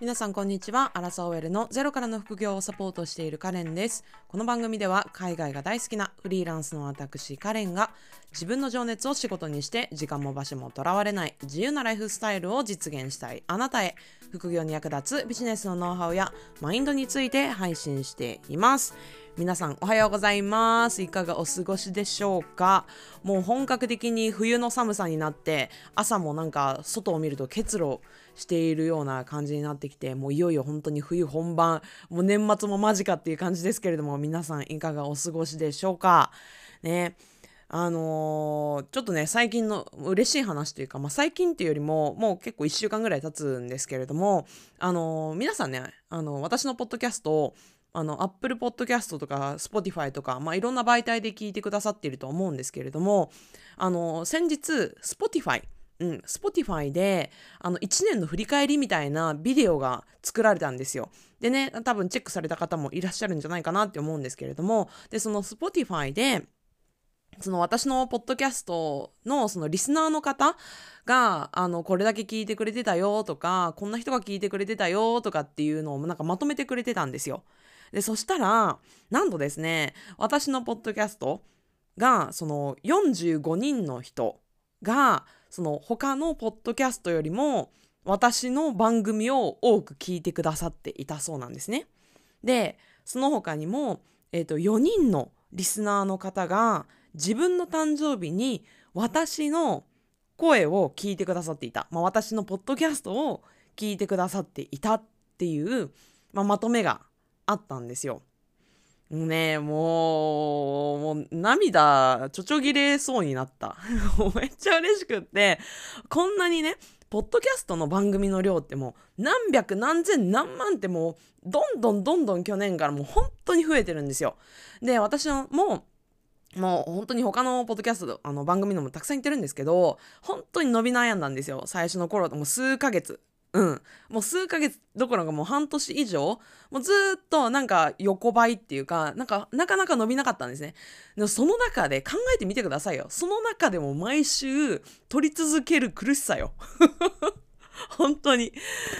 皆さんこんにちは。アラサー OL のゼロからの副業をサポートしているカレンです。この番組では海外が大好きなフリーランスの私カレンが自分の情熱を仕事にして時間も場所もとらわれない自由なライフスタイルを実現したいあなたへ副業に役立つビジネスのノウハウやマインドについて配信しています。皆さんおはようございます。いかがお過ごしでしょうか？もう本格的に冬の寒さになって朝もなんか外を見ると結露しているような感じになってきてもういよいよ本当に冬本番もう年末も間近っていう感じですけれども皆さんいかがお過ごしでしょうか？ね。あのーちょっとね最近の嬉しい話というか、まあ、最近っていうよりももう結構1週間ぐらい経つんですけれどもあのー皆さんねあの私のポッドキャストあの、Apple Podcast とか Spotify とか、まあ、いろんな媒体で聞いてくださっていると思うんですけれども、あの、先日、Spotify、うん、Spotify で、あの、1年の振り返りみたいなビデオが作られたんですよ。でね、多分チェックされた方もいらっしゃるんじゃないかなって思うんですけれども、で、その Spotify で、その私のポッドキャストのそのリスナーの方があのこれだけ聞いてくれてたよとかこんな人が聞いてくれてたよとかっていうのをなんかまとめてくれてたんですよ。でそしたらなんとですね私のポッドキャストがその45人の人がその他のポッドキャストよりも私の番組を多く聞いてくださっていたそうなんですね。でその他にも、えー、と4人のリスナーの方が自分の誕生日に私の声を聞いてくださっていた、まあ、私のポッドキャストを聞いてくださっていたっていう、まあ、まとめがあったんですよ。もうねもうもう涙ちょちょぎれそうになった めっちゃ嬉しくってこんなにねポッドキャストの番組の量ってもう何百何千何万ってもうどんどんどんどん去年からもう本当に増えてるんですよ。で私のもうもう本当に他のポッドキャストあの番組のもたくさん言ってるんですけど本当に伸び悩んだんですよ最初の頃もう数ヶ月うん。もう数ヶ月どころかもう半年以上もうずっとなんか横ばいっていうかなんかなかなか伸びなかったんですね。でもその中で考えてみてくださいよ。その中でも毎週撮り続ける苦しさよ。本当に。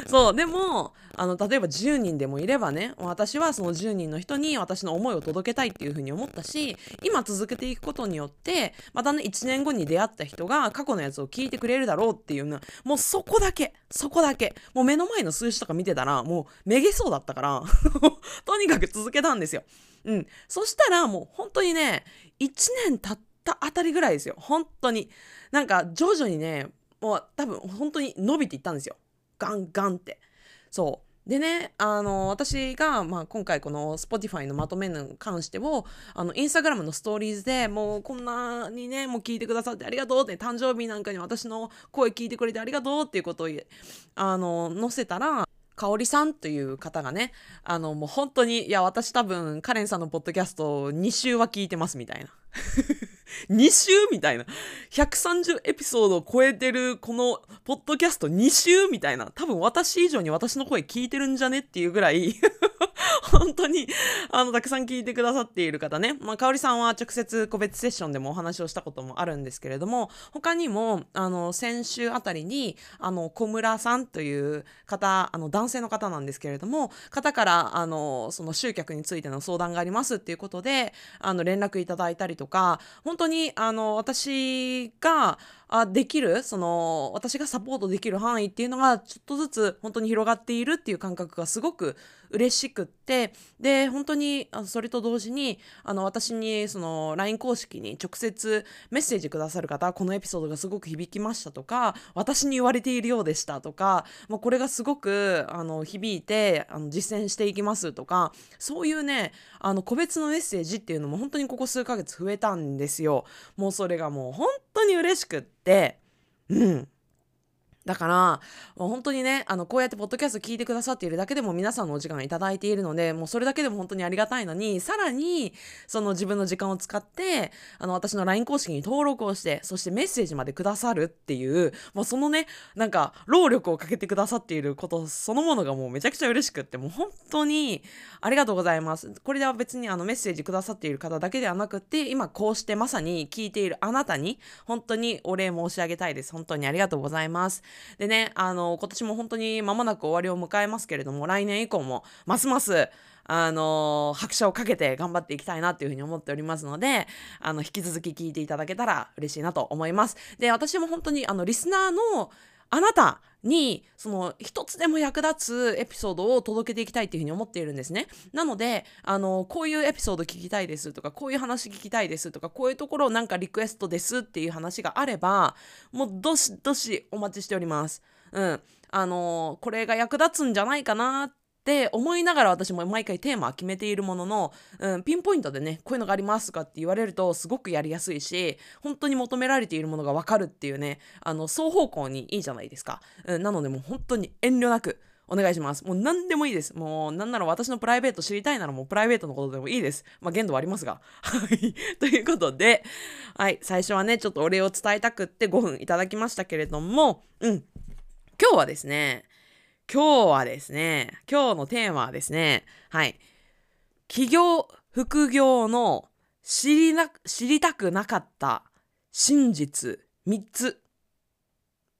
そうでもあの例えば10人でもいればね私はその10人の人に私の思いを届けたいっていうふうに思ったし今続けていくことによってまたね1年後に出会った人が過去のやつを聞いてくれるだろうっていうのもうそこだけそこだけ。もう目の前の数字とか見てたらもうめげそうだったから とにかく続けたんですよ。うん、そしたらもう本当にね1年経ったあたりぐらいですよ。本当に。なんか徐々にねもう多分本当に伸びていったんですよ。ガンガンって。そう。でねあの私が、まあ、今回この Spotify のまとめに関してをあのインスタグラムのストーリーズでもうこんなにねもう聞いてくださってありがとうって誕生日なんかに私の声聞いてくれてありがとうっていうことをあの載せたらかおりさんという方がね、あの、もう本当に、いや、私多分、カレンさんのポッドキャスト2週は聞いてますみたいな。2週みたいな。130エピソードを超えてるこのポッドキャスト2週みたいな。多分私以上に私の声聞いてるんじゃねっていうぐらい本当に、あの、たくさん聞いてくださっている方ね。まあ、かおりさんは直接個別セッションでもお話をしたこともあるんですけれども、他にも、あの、先週あたりに、あの、小村さんという方、あの、男性の方なんですけれども、方から、あの、その集客についての相談がありますっていうことで、あの、連絡いただいたりとか、本当に、あの、私が、あできるその私がサポートできる範囲っていうのがちょっとずつ本当に広がっているっていう感覚がすごく嬉しくってで本当にあそれと同時にあの私にその LINE 公式に直接メッセージくださる方このエピソードがすごく響きましたとか私に言われているようでしたとか、まあ、これがすごくあの響いてあの実践していきますとかそういうねあの個別のメッセージっていうのも本当にここ数ヶ月増えたんですよ。もうそれがもう本当に嬉しくってうんだから、もう本当にね、あの、こうやってポッドキャスト聞いてくださっているだけでも皆さんのお時間いただいているので、もうそれだけでも本当にありがたいのに、さらに、その自分の時間を使って、あの、私の LINE 公式に登録をして、そしてメッセージまでくださるっていう、もうそのね、なんか、労力をかけてくださっていることそのものがもうめちゃくちゃ嬉しくって、もう本当にありがとうございます。これでは別にあのメッセージくださっている方だけではなくて、今こうしてまさに聞いているあなたに、本当にお礼申し上げたいです。本当にありがとうございます。でね、あの、今年も本当に間もなく終わりを迎えますけれども、来年以降もますます、あの拍車をかけて頑張っていきたいなっていうふうに思っておりますので、あの、引き続き聞いていただけたら嬉しいなと思います。で、私も本当に、あの、リスナーのあなたにその一つでも役立つエピソードを届けていきたいっていうふうに思っているんですね。なので、あの、こういうエピソード聞きたいですとか、こういう話聞きたいですとか、こういうところをなんかリクエストですっていう話があれば、もうどしどしお待ちしております。うん。あの、これが役立つんじゃないかなってって思いながら私も毎回テーマは決めているものの、うん、ピンポイントでねこういうのがありますとかって言われるとすごくやりやすいし本当に求められているものが分かるっていうねあの双方向にいいじゃないですか、うん、なのでもう本当に遠慮なくお願いします。もう何でもいいです。もうなんなら私のプライベート知りたいならもうプライベートのことでもいいです。まあ限度はありますが。はい。ということで、はい。最初はね、ちょっとお礼を伝えたくって5分いただきましたけれども、うん。今日はですね、今日はですね、今日のテーマはですね、はい。企業、副業の知りな、知りたくなかった真実3つ。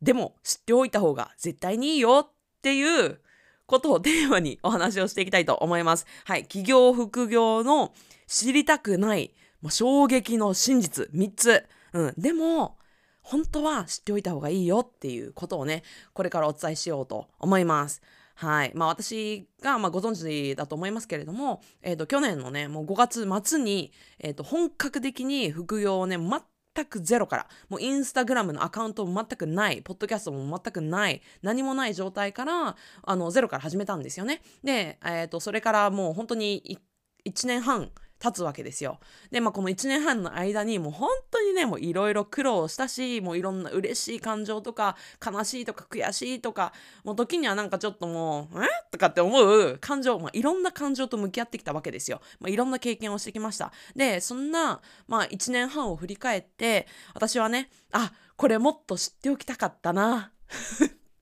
でも知っておいた方が絶対にいいよっていうことをテーマにお話をしていきたいと思います。はい。企業、副業の知りたくない、もう衝撃の真実3つ。うん。でも、本当は知っておいた方がいいよっていうことをね、これからお伝えしようと思います。はい。まあ私が、まあ、ご存知だと思いますけれども、えっ、ー、と、去年のね、もう5月末に、えっ、ー、と、本格的に副業をね、全くゼロから、もうインスタグラムのアカウントも全くない、ポッドキャストも全くない、何もない状態から、あの、ゼロから始めたんですよね。で、えっ、ー、と、それからもう本当に1年半、経つわけですよ。で、まあ、この1年半の間にもう本当にね、もういろいろ苦労したし、もういろんな嬉しい感情とか、悲しいとか悔しいとか、もう時にはなんかちょっともう、え？とかって思う感情、まあ、いろんな感情と向き合ってきたわけですよ。まあ、いろんな経験をしてきました。で、そんな、まあ、1年半を振り返って、私はね、あ、これもっと知っておきたかったな。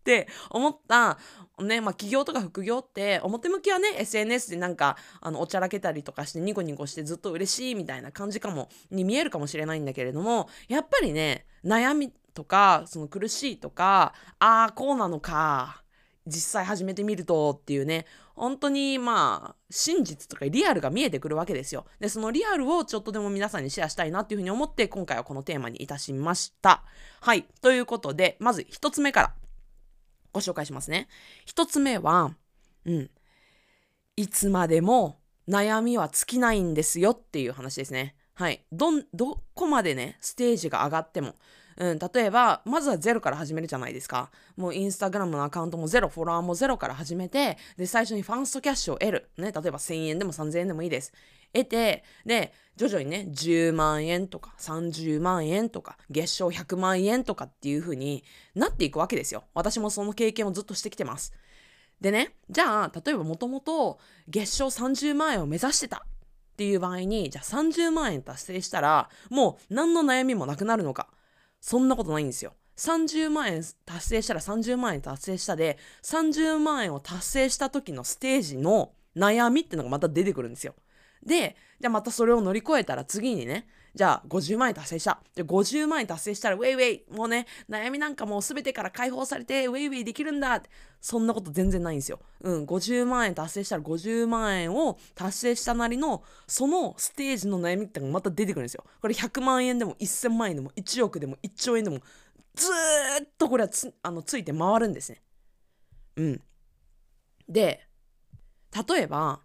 って思ったね、まあ企業とか副業って表向きはね SNS でなんかあのおちゃらけたりとかしてニコニコしてずっと嬉しいみたいな感じかもに見えるかもしれないんだけれどもやっぱりね悩みとかその苦しいとかああこうなのか実際始めてみるとっていうね本当にまあ真実とかリアルが見えてくるわけですよ。でそのリアルをちょっとでも皆さんにシェアしたいなっていうふうに思って今回はこのテーマにいたしました。はい。ということでまず1つ目から。ご紹介しますね。一つ目は、うん。いつまでも悩みは尽きないんですよっていう話ですね。はい。ど、どこまでね、ステージが上がっても。うん、例えば、まずはゼロから始めるじゃないですか。もうインスタグラムのアカウントもゼロ、フォロワーもゼロから始めて、で、最初にファーストキャッシュを得る。ね、例えば1000円でも3000円でもいいです。得て、で、徐々にね、10万円とか30万円とか月賞100万円とかっていう風になっていくわけですよ。私もその経験をずっとしてきてます。でね、じゃあ、例えばもともと月賞30万円を目指してたっていう場合に、じゃあ30万円達成したら、もう何の悩みもなくなるのか。そんなことないんですよ。30万円達成したら30万円達成したで、30万円を達成した時のステージの悩みってのがまた出てくるんですよ。で、じゃあまたそれを乗り越えたら次にね、じゃあ50万円達成した。で、50万円達成したらウェイウェイ、もうね、悩みなんかもう全てから解放されてウェイウェイできるんだって。そんなこと全然ないんですよ。うん、50万円達成したら50万円を達成したなりの、そのステージの悩みってのがまた出てくるんですよ。これ100万円でも1000万円でも1億でも1兆円でも、ずーっとこれはつあのついて回るんですね。うん。で、例えば、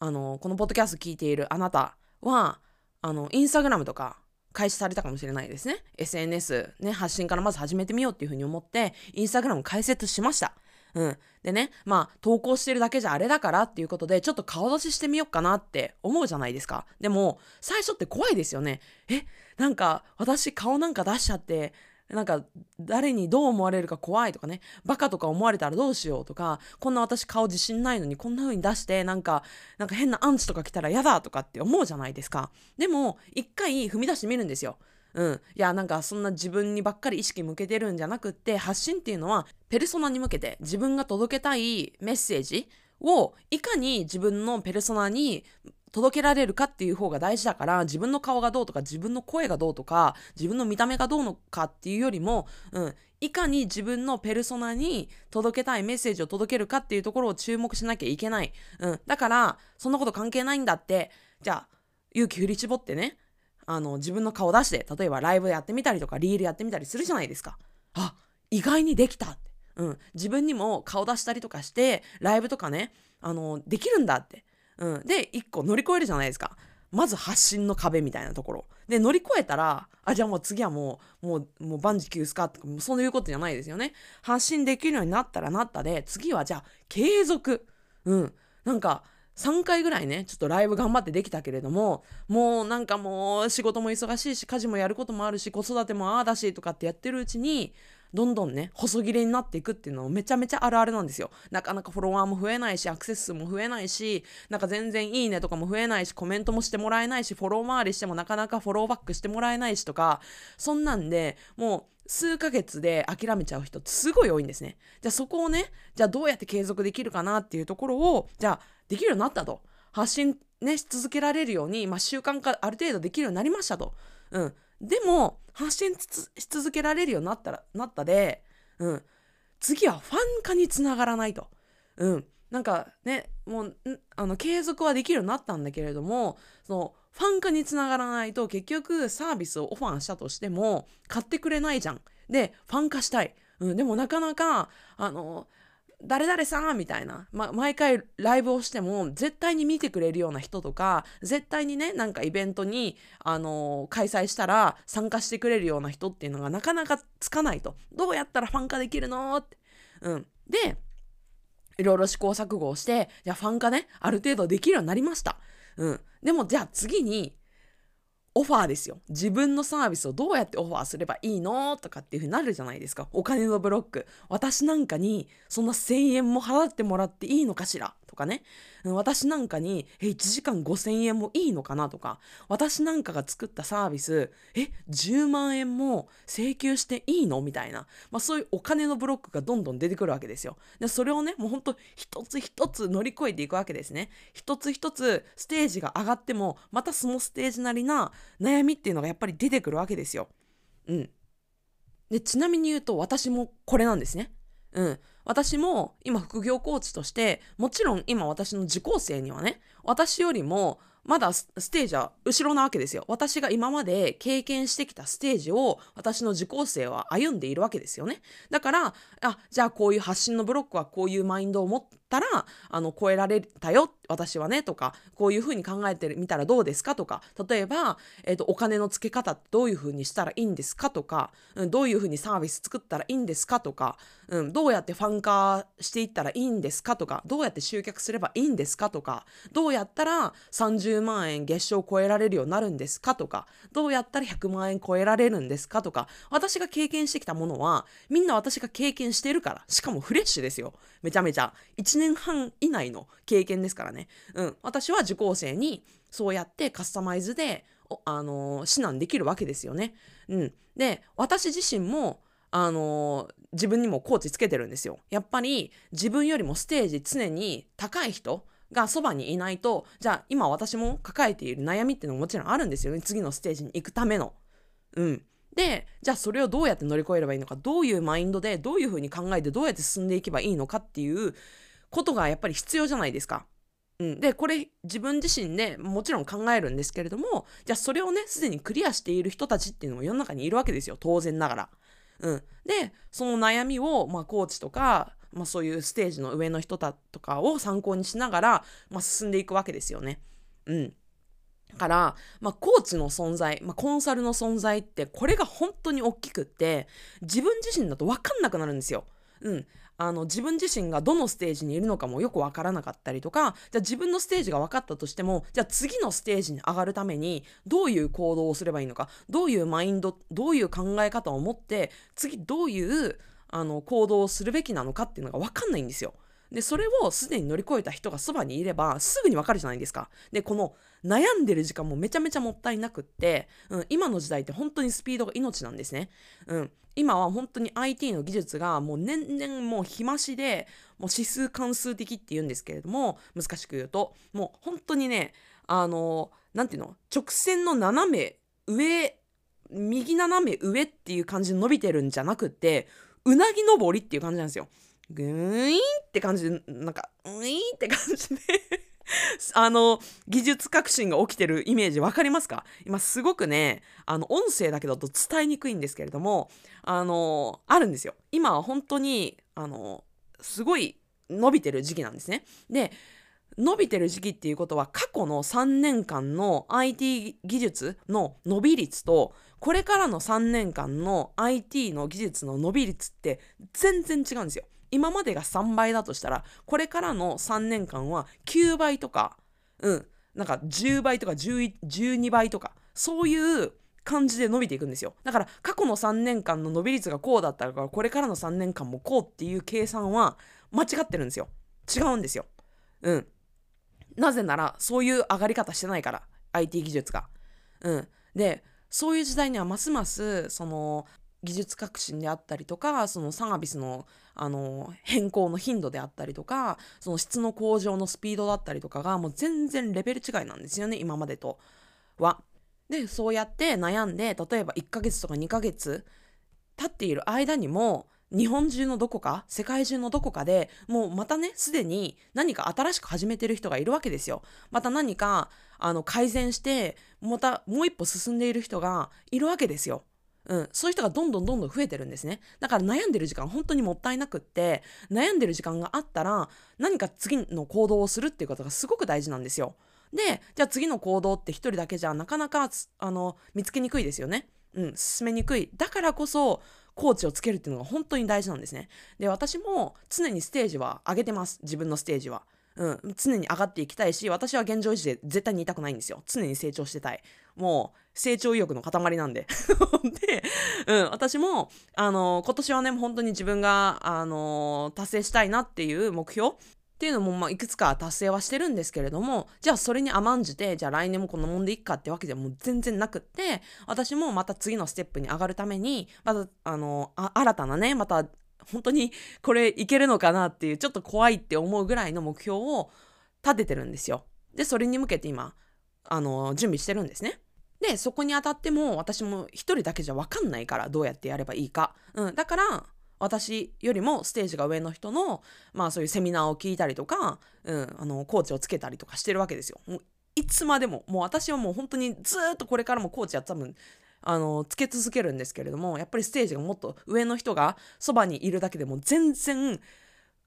あの、このポッドキャスト聞いているあなたは、あの、インスタグラムとか開始されたかもしれないですね。SNS ね、発信からまず始めてみようっていうふうに思って、インスタグラム開設しました。うん。でね、まあ、投稿してるだけじゃあれだからっていうことで、ちょっと顔出ししてみようかなって思うじゃないですか。でも、最初って怖いですよね。え、なんか、私顔なんか出しちゃって、なんか誰にどう思われるか怖いとかね。バカとか思われたらどうしようとかこんな私顔自信ないのにこんな風に出してなんかなんか変なアンチとか来たら嫌だとかって思うじゃないですか。でも一回踏み出してみるんですよ。うん、いやなんかそんな自分にばっかり意識向けてるんじゃなくって発信っていうのはペルソナに向けて自分が届けたいメッセージをいかに自分のペルソナに届けられるかっていう方が大事だから自分の顔がどうとか自分の声がどうとか自分の見た目がどうのかっていうよりも、うん、いかに自分のペルソナに届けたいメッセージを届けるかっていうところを注目しなきゃいけない、うん、だからそんなこと関係ないんだって。じゃあ勇気振り絞ってねあの自分の顔出して例えばライブやってみたりとかリールやってみたりするじゃないですか。あ意外にできたって、うん、自分にも顔出したりとかしてライブとかねあのできるんだって。うん、で1個乗り越えるじゃないですか。まず発信の壁みたいなところ。で乗り越えたらあじゃあもう次はもうもうもう万事休すかとかそういうことじゃないですよね。発信できるようになったらなったで次はじゃあ継続。うん。なんか3回ぐらいねちょっとライブ頑張ってできたけれどももうなんかもう仕事も忙しいし家事もやることもあるし子育てもああだしとかってやってるうちにどんどんね細切れになっていくっていうのもめちゃめちゃあるあるなんですよ。なかなかフォロワーも増えないしアクセス数も増えないしなんか全然いいねとかも増えないしコメントもしてもらえないしフォロー回りしてもなかなかフォローバックしてもらえないしとかそんなんでもう数ヶ月で諦めちゃう人ってすごい多いんですね。じゃあそこをねじゃあどうやって継続できるかなっていうところをじゃあできるようになったと。発信ねし続けられるように、まあ、習慣化ある程度できるようになりましたと。うんでも発信し続けられるようになったらなったでうん、次はファン化につながらないと。うん、なんかねもうあの継続はできるようになったんだけれどもそのファン化につながらないと結局サービスをオファーしたとしても買ってくれないじゃん。でファン化したい。うん、でもなかなかあの誰々さんみたいな、ま、毎回ライブをしても絶対に見てくれるような人とか絶対にねなんかイベントに、あのー、開催したら参加してくれるような人っていうのがなかなかつかないと。どうやったらファン化できるの？って、うん、でいろいろ試行錯誤をしてじゃあファン化ねある程度できるようになりました、うん、でもじゃあ次にオファーですよ。自分のサービスをどうやってオファーすればいいのとかっていう風になるじゃないですか。お金のブロック。私なんかにそんな1000円も払ってもらっていいのかしら？とかね。私なんかに、え、1時間5000円もいいのかな？とか、私なんかが作ったサービス、え、10万円も請求していいの？みたいな、まあそういうお金のブロックがどんどん出てくるわけですよ。で、それをね、もうほんと一つ一つ乗り越えていくわけですね。一つ一つステージが上がっても、またそのステージなりな悩みっていうのがやっぱり出てくるわけですよ。うん。で、ちなみに言うと私もこれなんですね。うん。私も今副業コーチとしてもちろん今私の受講生にはね私よりもまだステージは後ろなわけですよ。私が今まで経験してきたステージを私の受講生は歩んでいるわけですよね。だから、あ、じゃあこういう発信のブロックはこういうマインドを持ったら、あの、超えられたよ、私はね、とか、こういうふうに考えてみたらどうですかとか、例えば、え、ー、と、お金の付け方ってどういうふうにしたらいいんですかとか、うん、どういうふうにサービス作ったらいいんですかとか、うん、どうやってファン化していったらいいんですかとか、どうやって集客すればいいんですかとか、どうやったら30万円月賞を超えられるようになるんですかとか、どうやったら100万円超えられるんですかとか、私が経験してきたものは、みんな私が経験してるから、しかもフレッシュですよ。めちゃめちゃ。1 1年半以内の経験ですからね。うん。私は受講生に、そうやってカスタマイズで、あのー、指南できるわけですよね。うん。で、私自身も、あのー、自分にもコーチつけてるんですよ。やっぱり自分よりもステージ常に高い人がそばにいないとじゃあ今私も抱えている悩みっていうのももちろんあるんですよね次のステージに行くための。うん、でじゃあそれをどうやって乗り越えればいいのかどういうマインドでどういうふうに考えてどうやって進んでいけばいいのかっていうことがやっぱり必要じゃないですか。うん、でこれ自分自身でもちろん考えるんですけれどもじゃあそれをねすでにクリアしている人たちっていうのも世の中にいるわけですよ当然ながら。うん、でその悩みを、まあ、コーチとかまあ、そういうステージの上の人だとかを参考にしながら、まあ、進んでいくわけですよね。うん。だから、まあ、コーチの存在、まあ、コンサルの存在ってこれが本当に大きくって自分自身だと分かんなくなるんですよ。うん、あの自分自身がどのステージにいるのかもよく分からなかったりとかじゃあ自分のステージが分かったとしてもじゃあ次のステージに上がるためにどういう行動をすればいいのかどういうマインドどういう考え方を持って次どういうあの行動をするべきなのかっていうのが分かんないんですよ。でそれをすでに乗り越えた人がそばにいればすぐに分かるじゃないですか。でこの悩んでる時間もめちゃめちゃもったいなくって、うん、今の時代って本当にスピードが命なんですね。うん、今は本当に IT の技術がもう年々もう日増しでもう指数関数的って言うんですけれども難しく言うともう本当にねあのなんていうの？直線の斜め上右斜め上っていう感じで伸びてるんじゃなくてうなぎ登りっていう感じなんですよ。グーンって感じでなんかウィーンって感じで あの技術革新が起きてるイメージ分かりますか？今すごくねあの音声だけだと伝えにくいんですけれどもあのあるんですよ。今は本当にあのすごい伸びてる時期なんですね。で伸びてる時期っていうことは過去の3年間の IT 技術の伸び率とこれからの3年間の IT の技術の伸び率って全然違うんですよ。今までが3倍だとしたらこれからの3年間は9倍とかうんなんか10倍とか12倍とかそういう感じで伸びていくんですよ。だから過去の3年間の伸び率がこうだったからこれからの3年間もこうっていう計算は間違ってるんですよ。違うんですよ。うん。なぜならそういう上がり方してないから IT 技術が。うん、でそういう時代にはますますその技術革新であったりとかそのサービスのあの変更の頻度であったりとかその質の向上のスピードだったりとかがもう全然レベル違いなんですよね今までとは。でそうやって悩んで例えば1ヶ月とか2ヶ月経っている間にも日本中のどこか世界中のどこかでもうまたねすでに何か新しく始めてる人がいるわけですよ。また何かあの改善してまたもう一歩進んでいる人がいるわけですよ。うん、そういう人がどんどんどんどん増えてるんですね。だから悩んでる時間本当にもったいなくって悩んでる時間があったら何か次の行動をするっていうことがすごく大事なんですよ。でじゃあ次の行動って一人だけじゃなかなかあの見つけにくいですよね。うん、進めにくい。だからこそコーチをつけるっていうのが本当に大事なんですね。で、私も常にステージは上げてます。自分のステージは。うん、常に上がっていきたいし、私は現状維持で絶対にいたくないんですよ。常に成長してたい。もう、成長意欲の塊なんで。で、うん、私も、あの、今年はね、本当に自分が、あの、達成したいなっていう目標っていうのもまあいくつか達成はしてるんですけれどもじゃあそれに甘んじてじゃあ来年もこのもんでいっかってわけでも全然なくって私もまた次のステップに上がるためにまたあのあ新たなねまた本当にこれいけるのかなっていうちょっと怖いって思うぐらいの目標を立ててるんですよ。でそれに向けて今あの準備してるんですね。でそこにあたっても私も一人だけじゃ分かんないからどうやってやればいいか。うん、だから私よりもステージが上の人の、まあそういうセミナーを聞いたりとか、うん、あの、コーチをつけたりとかしてるわけですよ。もういつまでも、もう私はもう本当にずっとこれからもコーチや多分、あの、つけ続けるんですけれども、やっぱりステージがもっと上の人がそばにいるだけでも全然、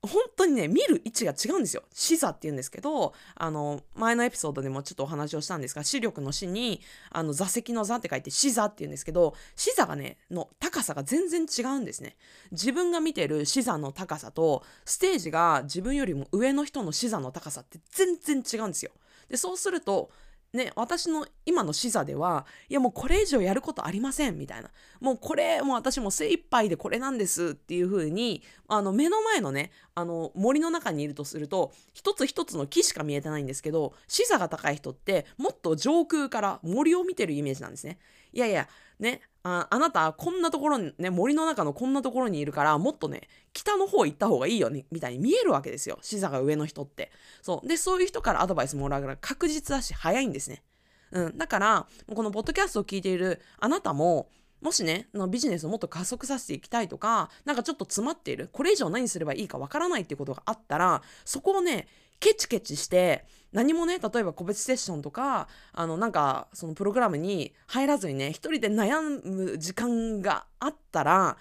本当にね、見る位置が違うんですよ。視座って言うんですけど、あの、前のエピソードでもちょっとお話をしたんですが、視力の視に、あの、座席の座って書いて視座って言うんですけど、視座がね、の高さが全然違うんですね。自分が見てる視座の高さと、ステージが自分よりも上の人の視座の高さって全然違うんですよ。で、そうすると、ね、私の今の視座では、いやもうこれ以上やることありません、みたいな。もうこれ、もう私も精一杯でこれなんですっていうふうに、あの目の前のね、あの森の中にいるとすると、一つ一つの木しか見えてないんですけど、視座が高い人ってもっと上空から森を見てるイメージなんですね。いやいや、ね、ああなたこんなところにね森の中のこんなところにいるからもっとね北の方行った方がいいよねみたいに見えるわけですよ。視座が上の人って。そう。でそういう人からアドバイスもらうから確実だし早いんですね。うん。だからこのポッドキャストを聞いているあなたももしね、のビジネスをもっと加速させていきたいとか、なんかちょっと詰まっている、これ以上何すればいいかわからないっていうことがあったら、そこをね、ケチケチして何もね例えば個別セッションとかあのなんかそのプログラムに入らずにね一人で悩む時間があったら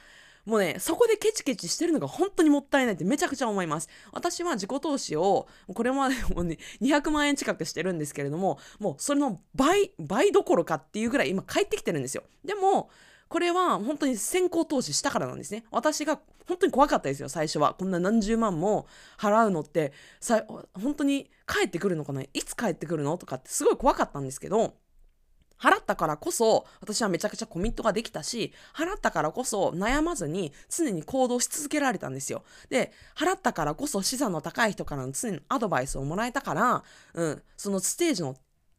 もうねそこでケチケチしてるのが本当にもったいないってめちゃくちゃ思います。私は自己投資をこれまでもね200万円近くしてるんですけれどももうそれの倍倍どころかっていうぐらい今帰ってきてるんですよ。でもこれは本当に先行投資したからなんですね。私が本当に怖かったですよ、最初は。こんな何十万も払うのってさ本当に帰ってくるのかな？いつ帰ってくるのとかってすごい怖かったんですけど払ったからこそ私はめちゃくちゃコミットができたし払ったからこそ悩まずに常に行動し続けられたんですよで払ったからこそ資産の高い人からの常にアドバイスをもらえたから、うん、そのステージの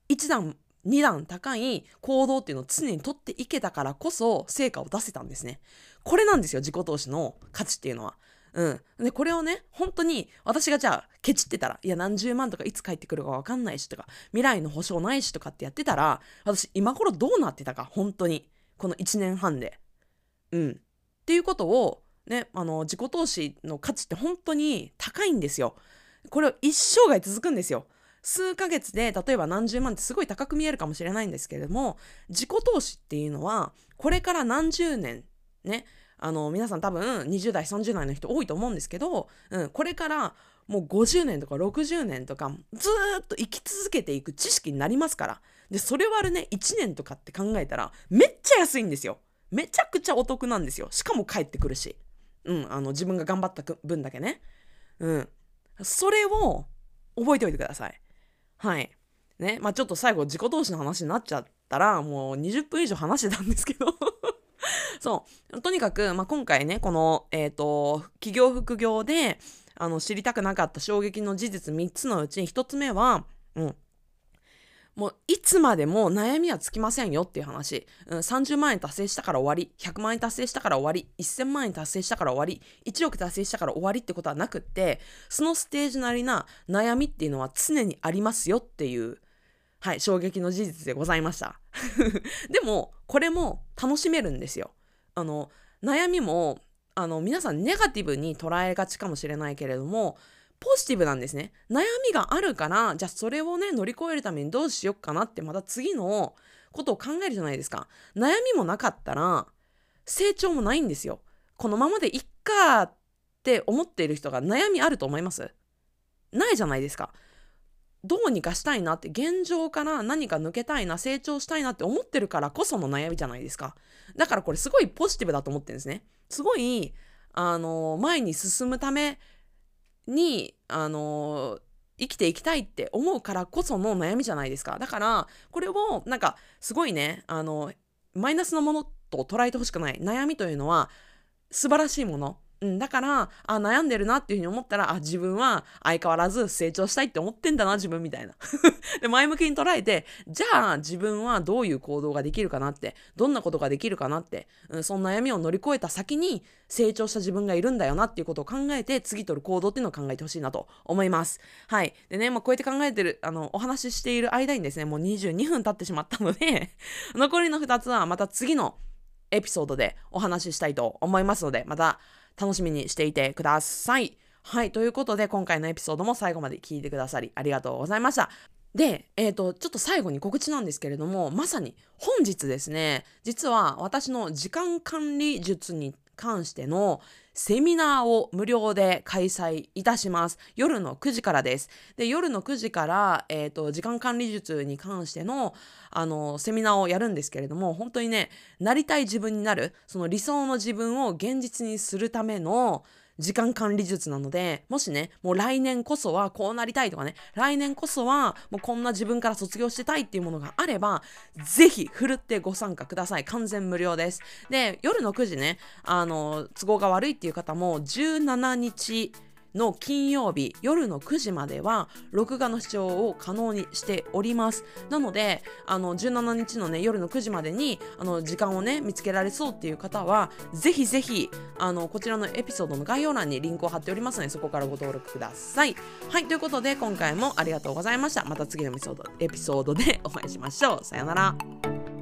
一段2段高い行動っていうのを常に取っていけたからこそ成果を出せたんですね。これなんですよ、自己投資の価値っていうのは。うん。で、これをね、本当に私がじゃあ、ケチってたら、いや、何十万とかいつ帰ってくるかわかんないしとか、未来の保証ないしとかってやってたら、私、今頃どうなってたか、本当に。この1年半で。うん。っていうことを、ね、あの、自己投資の価値って本当に高いんですよ。これを一生涯続くんですよ。数ヶ月で例えば何十万ってすごい高く見えるかもしれないんですけれども自己投資っていうのはこれから何十年ねあの皆さん多分20代30代の人多いと思うんですけど、うん、これからもう50年とか60年とかずっと生き続けていく知識になりますから。でそれ割るね1年とかって考えたらめっちゃ安いんですよ。めちゃくちゃお得なんですよ。しかも帰ってくるし。うんあの自分が頑張った分だけね。うん。それを覚えておいてください。はいねまあちょっと最後自己投資の話になっちゃったらもう20分以上話してたんですけど そう。とにかく、まあ、今回ね、この、えっ、ー、と、企業副業で、あの、知りたくなかった衝撃の事実3つのうち1つ目は、うん。もういつまでも悩みはつきませんよっていう話、うん、30万円達成したから終わり。100万円達成したから終わり。1000万円達成したから終わり。1億達成したから終わりってことはなくってそのステージなりな悩みっていうのは常にありますよっていうはい衝撃の事実でございました。でもこれも楽しめるんですよ。あの悩みもあの皆さんネガティブに捉えがちかもしれないけれどもポジティブなんですね。悩みがあるからじゃあそれをね乗り越えるためにどうしよっかなってまた次のことを考えるじゃないですか。悩みもなかったら成長もないんですよ。このままでいっかって思っている人が悩みあると思います。ないじゃないですか。どうにかしたいなって現状から何か抜けたいな成長したいなって思ってるからこその悩みじゃないですか。だからこれすごいポジティブだと思ってるんですね。すごいあの前に進むためにあの生きていきたいって思うからこその悩みじゃないですか。だからこれをなんかすごいねあのマイナスのものと捉えてほしくない。悩みというのは素晴らしいもの。うん、だからあ悩んでるなっていうふうに思ったらあ自分は相変わらず成長したいって思ってんだな自分みたいな。で前向きに捉えてじゃあ自分はどういう行動ができるかなってどんなことができるかなって、うん、その悩みを乗り越えた先に成長した自分がいるんだよなっていうことを考えて次取る行動っていうのを考えてほしいなと思います。はい。でね、まあ、こうやって考えてるあのお話ししている間にですねもう22分経ってしまったので 残りの2つはまた次のエピソードでお話ししたいと思いますのでまた楽しみにしていてください。はい。ということで、今回のエピソードも最後まで聞いてくださり、ありがとうございました。で、えっ、ー、と、ちょっと最後に告知なんですけれども、まさに本日ですね、実は私の時間管理術に関してのセミナーを無料で開催いたします。夜の9時からです。で、夜の9時から、えっ、ー、と、時間管理術に関しての、あの、セミナーをやるんですけれども、本当にね、なりたい自分になる、その理想の自分を現実にするための、時間管理術なので、もしね、もう来年こそはこうなりたいとかね、来年こそはもうこんな自分から卒業してたいっていうものがあれば、ぜひふるってご参加ください。完全無料です。で、夜の9時ね、あの、都合が悪いっていう方も17日、の金曜日夜の9時までは録画の視聴を可能にしております。なのであの17日のね夜の9時までにあの時間をね見つけられそうっていう方はぜひぜひあのこちらのエピソードの概要欄にリンクを貼っておりますのでそこからご登録ください。はいということで今回もありがとうございました。また次のエピソードでお会いしましょう。さよなら。